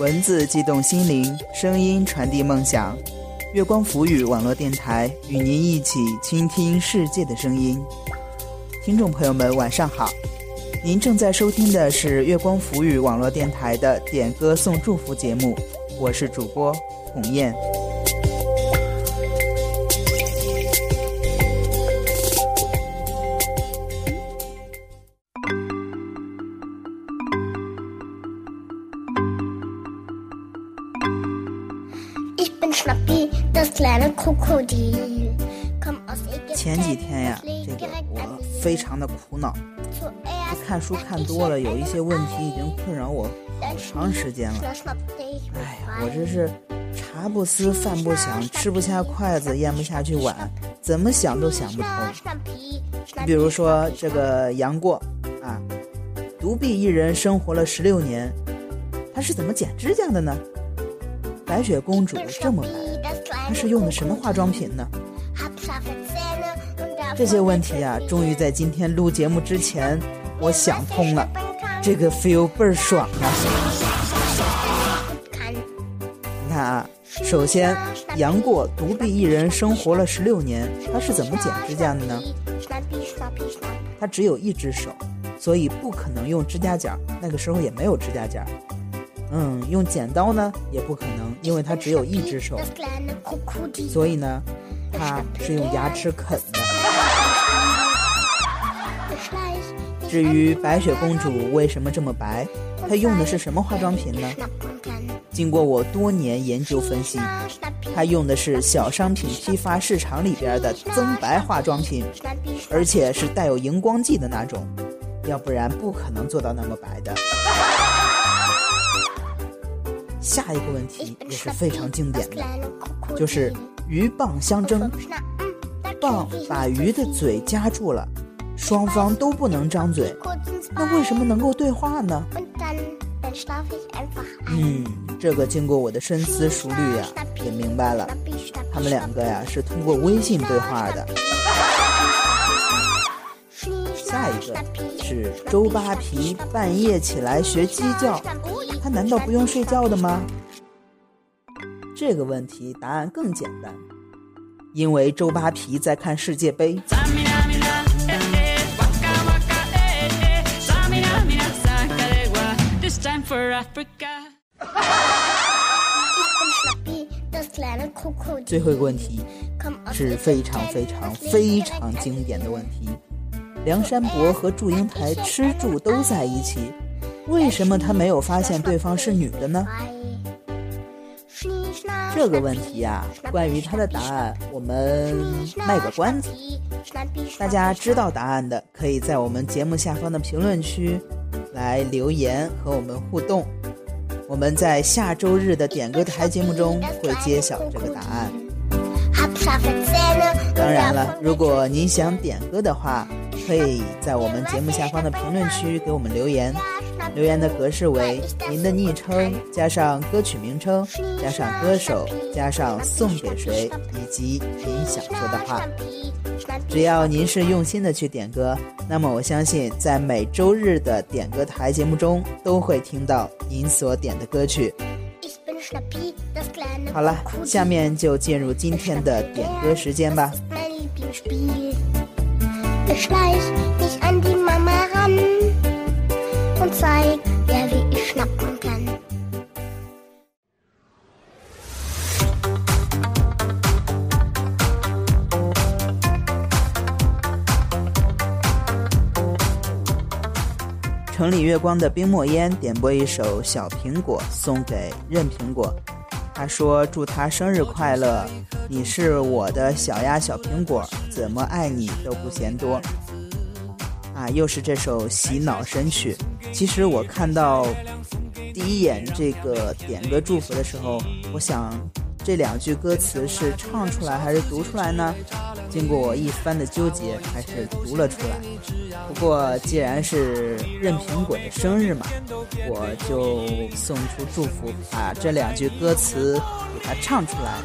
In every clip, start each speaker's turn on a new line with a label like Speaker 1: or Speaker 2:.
Speaker 1: 文字激动心灵，声音传递梦想。月光浮语网络电台与您一起倾听世界的声音。听众朋友们，晚上好！您正在收听的是月光浮语网络电台的点歌送祝福节目，我是主播红艳。前几天呀，这个我非常的苦恼。看书看多了，有一些问题已经困扰我好长时间了。哎呀，我这是茶不思饭不想，吃不下筷子，咽不下去碗，怎么想都想不通。你比如说这个杨过啊，独臂一人生活了十六年，他是怎么剪指甲的呢？白雪公主这么白，她是用的什么化妆品呢？这些问题啊，终于在今天录节目之前，我想通了，这个 feel 倍儿爽啊！你看啊，首先，杨过独臂一人生活了十六年，他是怎么剪指甲的呢？他只有一只手，所以不可能用指甲剪，那个时候也没有指甲剪。嗯，用剪刀呢也不可能，因为它只有一只手，所以呢，它是用牙齿啃的。至于白雪公主为什么这么白，她用的是什么化妆品呢？经过我多年研究分析，她用的是小商品批发市场里边的增白化妆品，而且是带有荧光剂的那种，要不然不可能做到那么白的。下一个问题也是非常经典的，就是鱼蚌相争，蚌把鱼的嘴夹住了。双方都不能张嘴，那为什么能够对话呢？嗯，这个经过我的深思熟虑呀，也明白了，他们两个呀是通过微信对话的。是周扒皮半夜起来学鸡叫，他难道不用睡觉的吗？这个问题答案更简单，因为周扒皮在看世界杯。最后一个问题是非常非常非常经典的问题：梁山伯和祝英台吃住都在一起，为什么他没有发现对方是女的呢？这个问题呀，关于他的答案，我们卖个关子。大家知道答案的，可以在我们节目下方的评论区来留言和我们互动。我们在下周日的点歌台节目中会揭晓这个答案。当然了，如果您想点歌的话，可以在我们节目下方的评论区给我们留言。留言的格式为您的昵称加上歌曲名称加上歌手加上送给谁以及您想说的话。只要您是用心的去点歌，那么我相信在每周日的点歌台节目中都会听到您所点的歌曲。好了，下面就进入今天的点歌时间吧。城里月光的冰墨烟点播一首《小苹果》，送给任苹果。他说：“祝他生日快乐！你是我的小呀小苹果，怎么爱你都不嫌多。”啊，又是这首洗脑神曲。其实我看到第一眼这个点歌祝福的时候，我想这两句歌词是唱出来还是读出来呢？经过我一番的纠结，还是读了出来。不过既然是任苹果的生日嘛，我就送出祝福，把这两句歌词给他唱出来。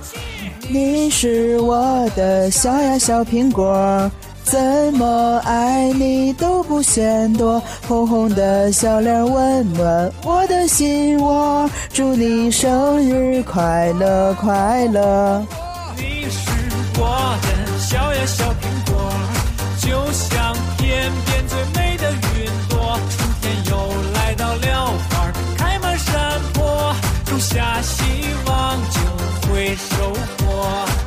Speaker 1: 你是我的小呀小苹果，怎么爱你都不嫌多。红红的笑脸温暖我的心窝，祝你生日快乐快乐。
Speaker 2: 你是我的小呀小苹果，就像天边最美的云朵。春天又来到了，花儿开满山坡，种下希望就会收获。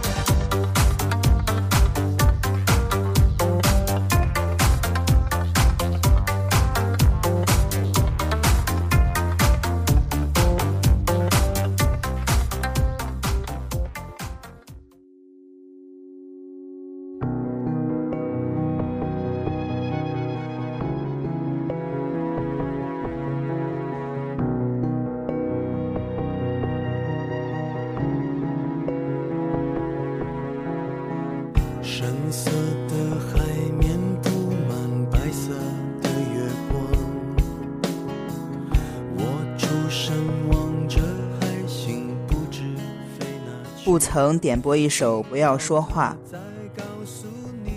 Speaker 1: 曾点播一首《不要说话》，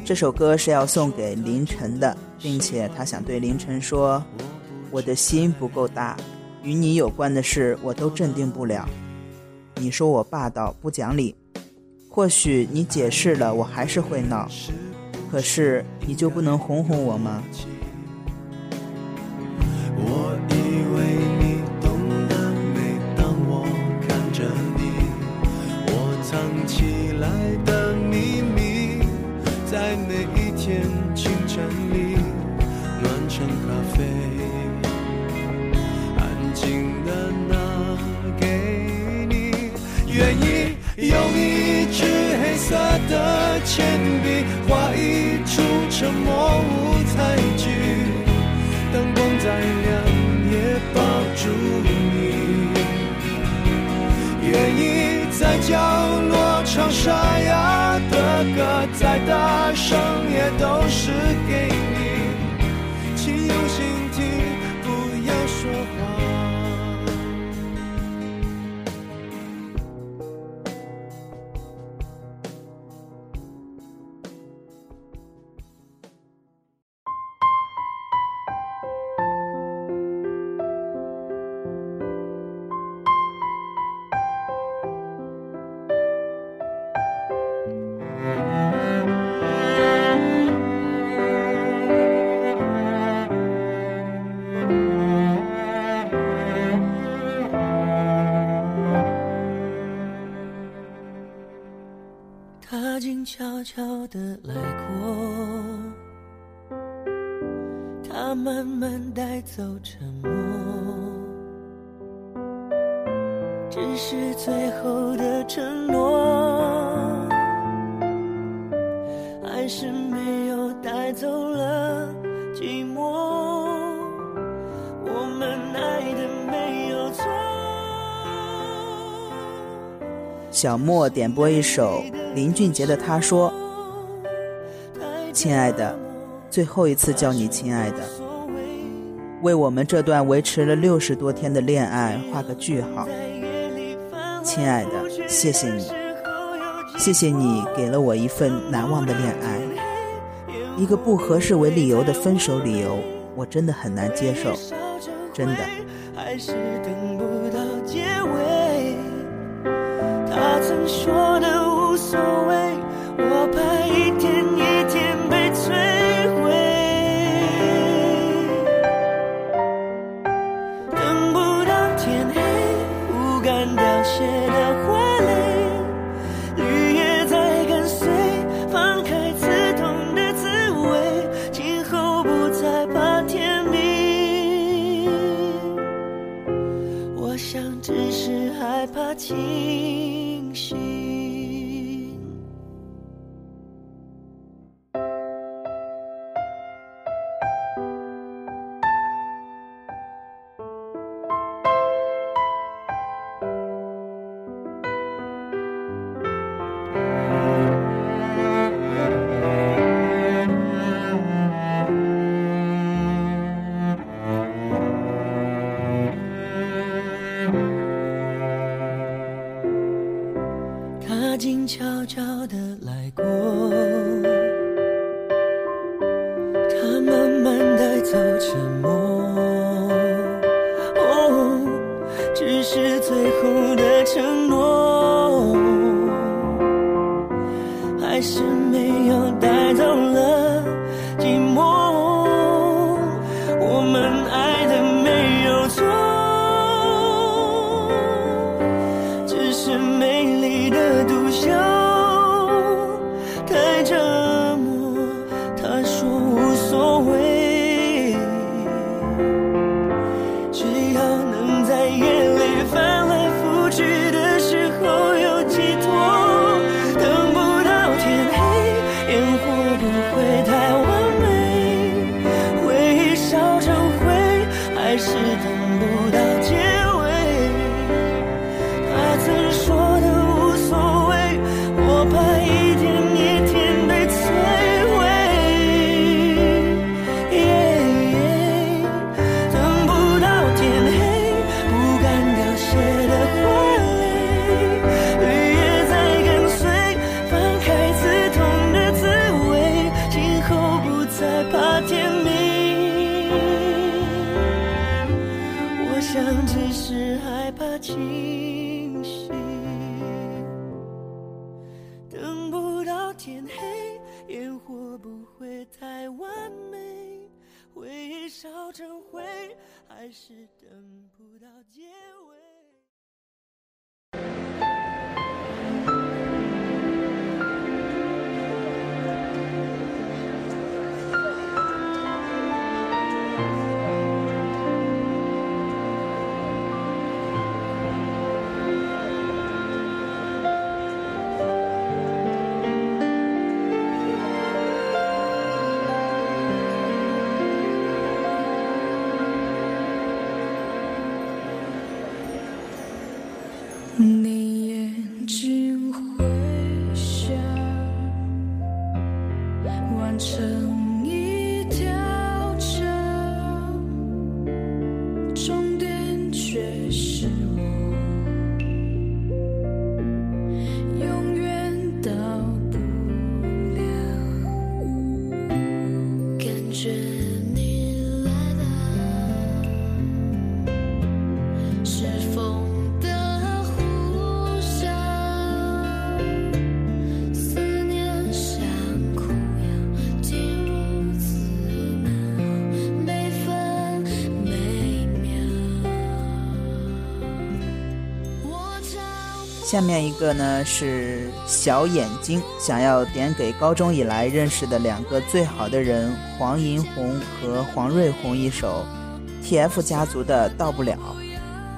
Speaker 1: 这首歌是要送给凌晨的，并且他想对凌晨说：“我的心不够大，与你有关的事我都镇定不了。你说我霸道不讲理，或许你解释了我还是会闹，可是你就不能哄哄我吗？”
Speaker 2: 铅笔画一出沉默舞台剧，灯光再亮也抱住你。愿意在角落唱沙哑的歌，再大声也都是的来过，他慢慢带走沉默，只是最后的承诺，还是没有带走了寂寞。我们爱的没有错。
Speaker 1: 小莫点播一首。林俊杰的他说：“亲爱的，最后一次叫你亲爱的，为我们这段维持了六十多天的恋爱画个句号。亲爱的，谢谢你，谢谢你给了我一份难忘的恋爱。一个不合适为理由的分手理由，我真的很难接受，真的。”敢凋谢的花蕾，悄悄的来过，他慢慢带走沉默。哦，只是
Speaker 3: 最后的承诺。还是等不到结尾。
Speaker 1: 下面一个呢是小眼睛，想要点给高中以来认识的两个最好的人黄银红和黄瑞红一首 TF 家族的《到不了》，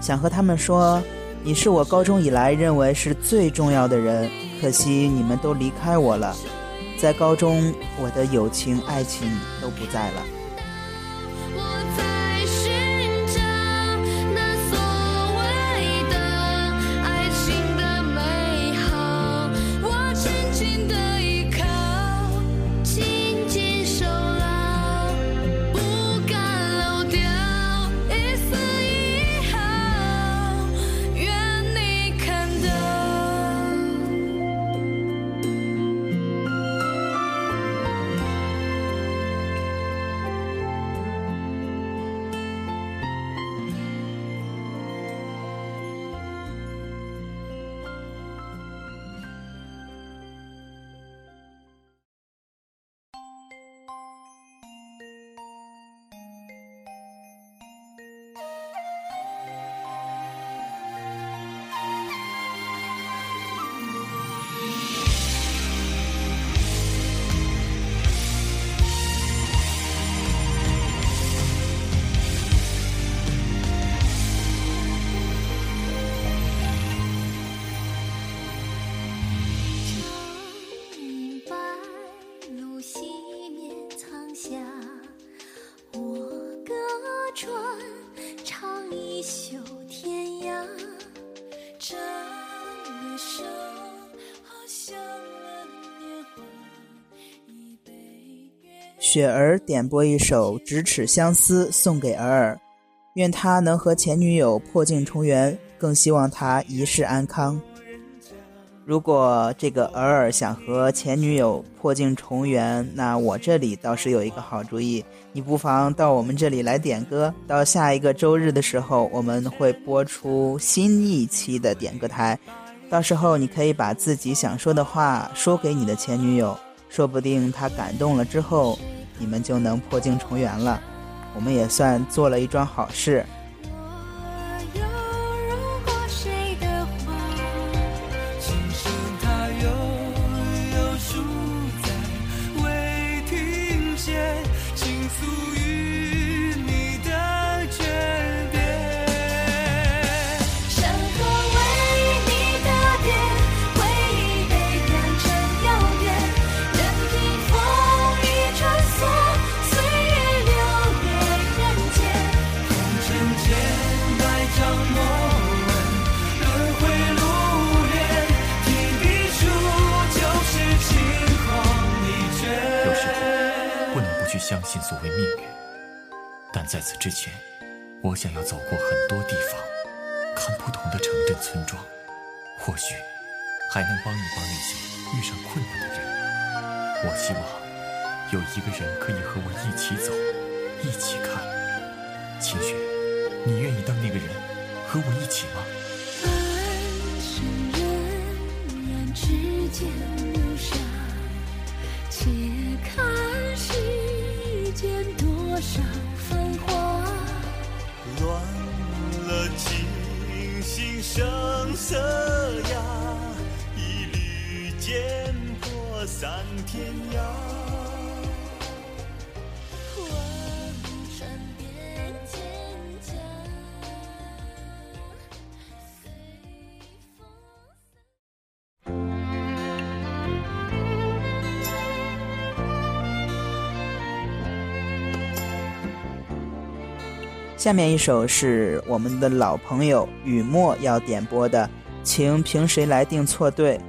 Speaker 1: 想和他们说，你是我高中以来认为是最重要的人，可惜你们都离开我了，在高中我的友情、爱情都不在
Speaker 3: 了。
Speaker 1: 雪儿点播一首《咫尺相思》送给尔尔，愿他能和前女友破镜重圆，更希望他一世安康。如果这个尔尔想和前女友破镜重圆，那我这里倒是有一个好主意，你不妨到我们这里来点歌。到下一个周日的时候，我们会播出新一期的点歌台，到时候你可以把自己想说的话说给你的前女友，说不定她感动了之后，你们就能破镜重圆了。我们也算做了一桩好事。下面一首是我们的老朋友雨墨要点播的，请凭谁来定错对？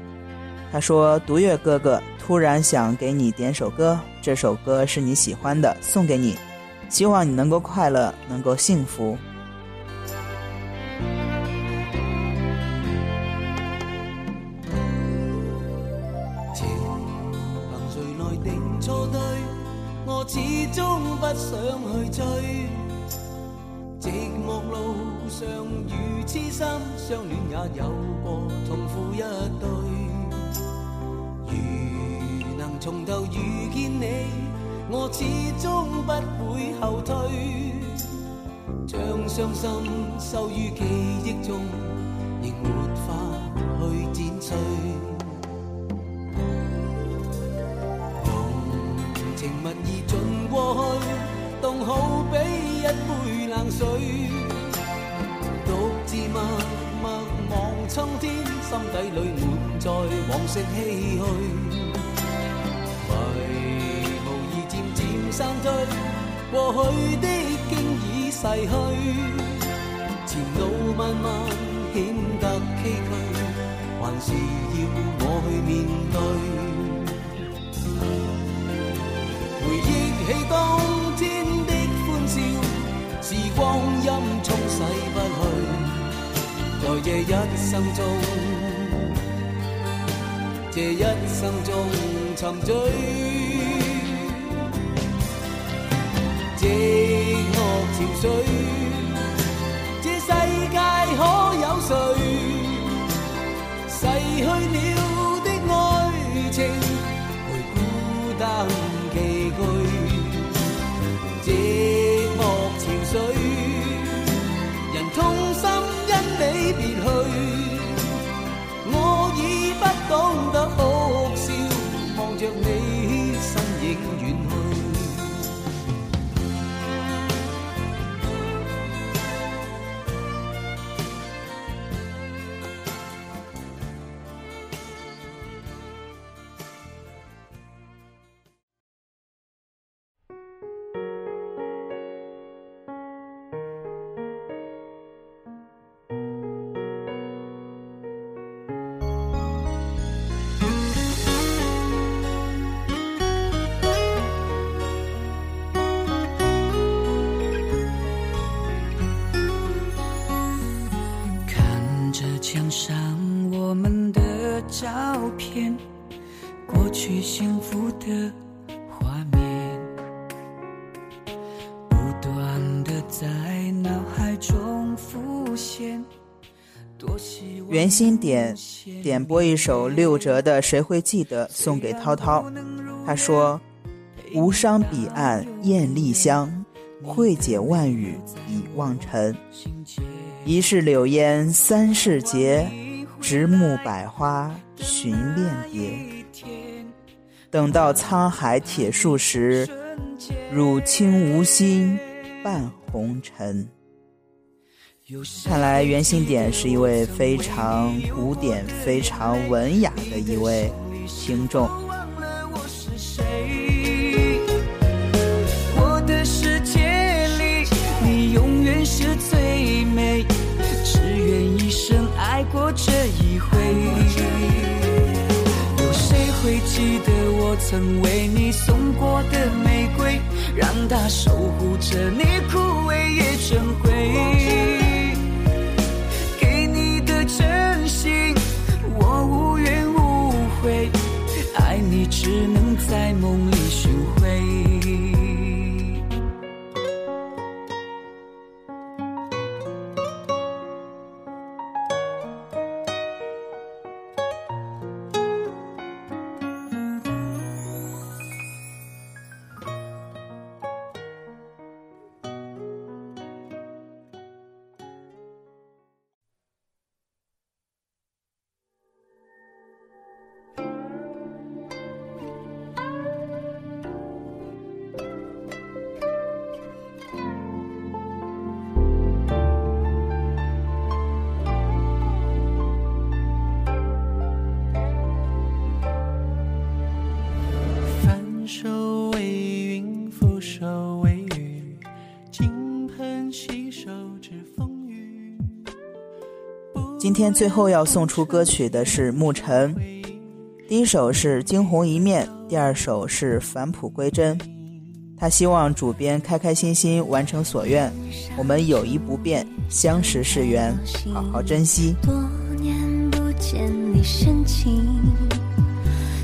Speaker 1: 他说：“独月哥哥突然想给你点首歌，这首歌是你喜欢的，送给你，希望你能够快乐，能够幸福。
Speaker 4: 情憑誰來定錯對？我始终不想去追。相遇痴心，相恋也有过痛苦一对。如能重头遇见你，我始终不会后退。将伤心收于记忆中，仍没法去剪碎。在往昔唏嘘。迷雾已漸漸散退，過去的經已逝去，前路漫漫顯得崎嶇，還是要我去面對。回憶起當天的歡笑，時光陰沖洗不去。在這一生中，这一生中沉醉，寂寞潮水，这世界可有谁逝去了的爱情？回孤單
Speaker 5: 墙上我们的照片，过去幸福的画面，不断的在脑海中浮现。多希望
Speaker 1: 原心点点播一首六哲的《谁会记得》，送给涛涛。他说：“无伤彼岸艳丽香，慧解万语已忘尘。一世柳烟三世结，直木百花寻恋蝶。等到沧海铁树时，汝清无心伴红尘。”看来袁心点是一位非常古典、非常文雅的一位听众。
Speaker 5: 这一回。有谁会记得我曾为你送过的玫瑰，让它守护着你枯萎也成灰？给你的真心，我无怨无悔，爱你只能在梦里
Speaker 1: 今天最后要送出歌曲的是沐晨，第一首是《惊鸿一面》，第二首是《返璞归真》。他希望主编开开心心完成所愿，我们友谊不变，相识是缘，好好珍惜。
Speaker 6: 多年不见你深情，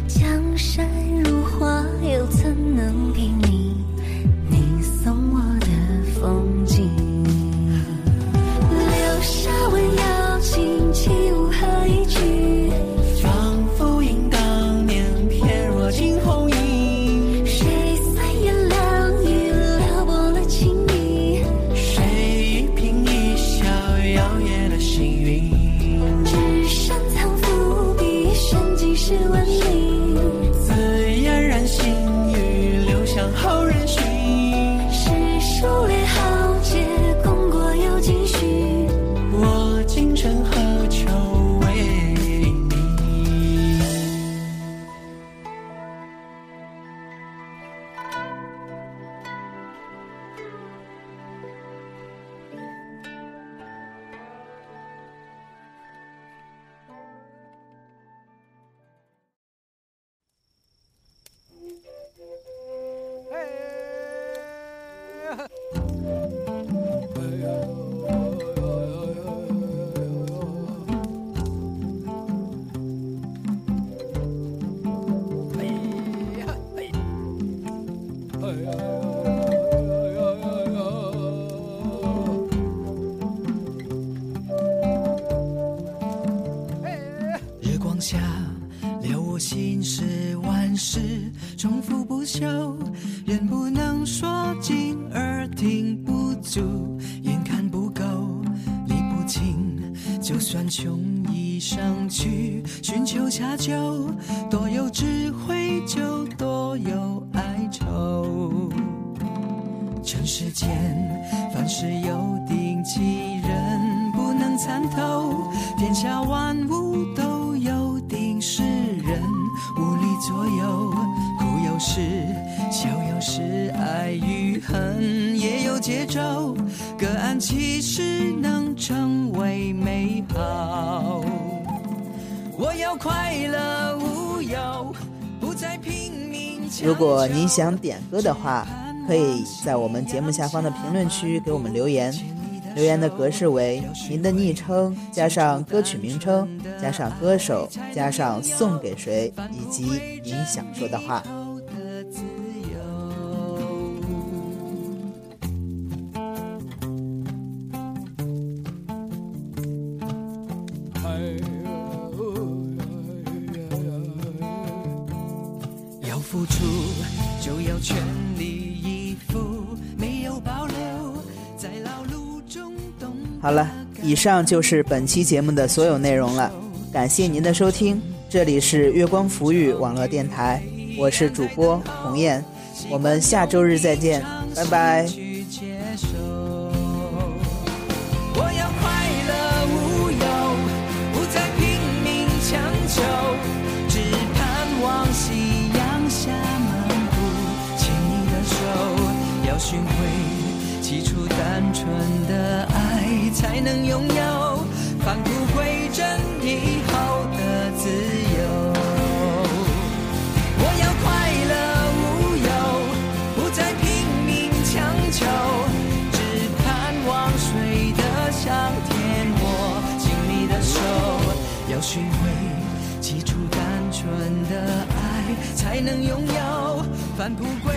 Speaker 6: 江山如画，又怎能
Speaker 5: 重复不休，人不能说尽，耳听不足，眼看不够，理不清。就算穷一生去寻求恰酒，多有智慧就多有哀愁。尘世间，凡事有定期，人不能参透。天下万物也有节奏。各安其实，能成为美好。我要快乐无忧，不再拼命。
Speaker 1: 如果您想点歌的话，可以在我们节目下方的评论区给我们留言。留言的格式为您的昵称加上歌曲名称加上歌手加上送给谁以及您想说的话。
Speaker 5: 以
Speaker 1: 上就是本期节目的所有内容了，感谢您的收听，这里是月光浮语网络电台，我是主播红雁，我们下周日再见，拜拜。
Speaker 5: 途。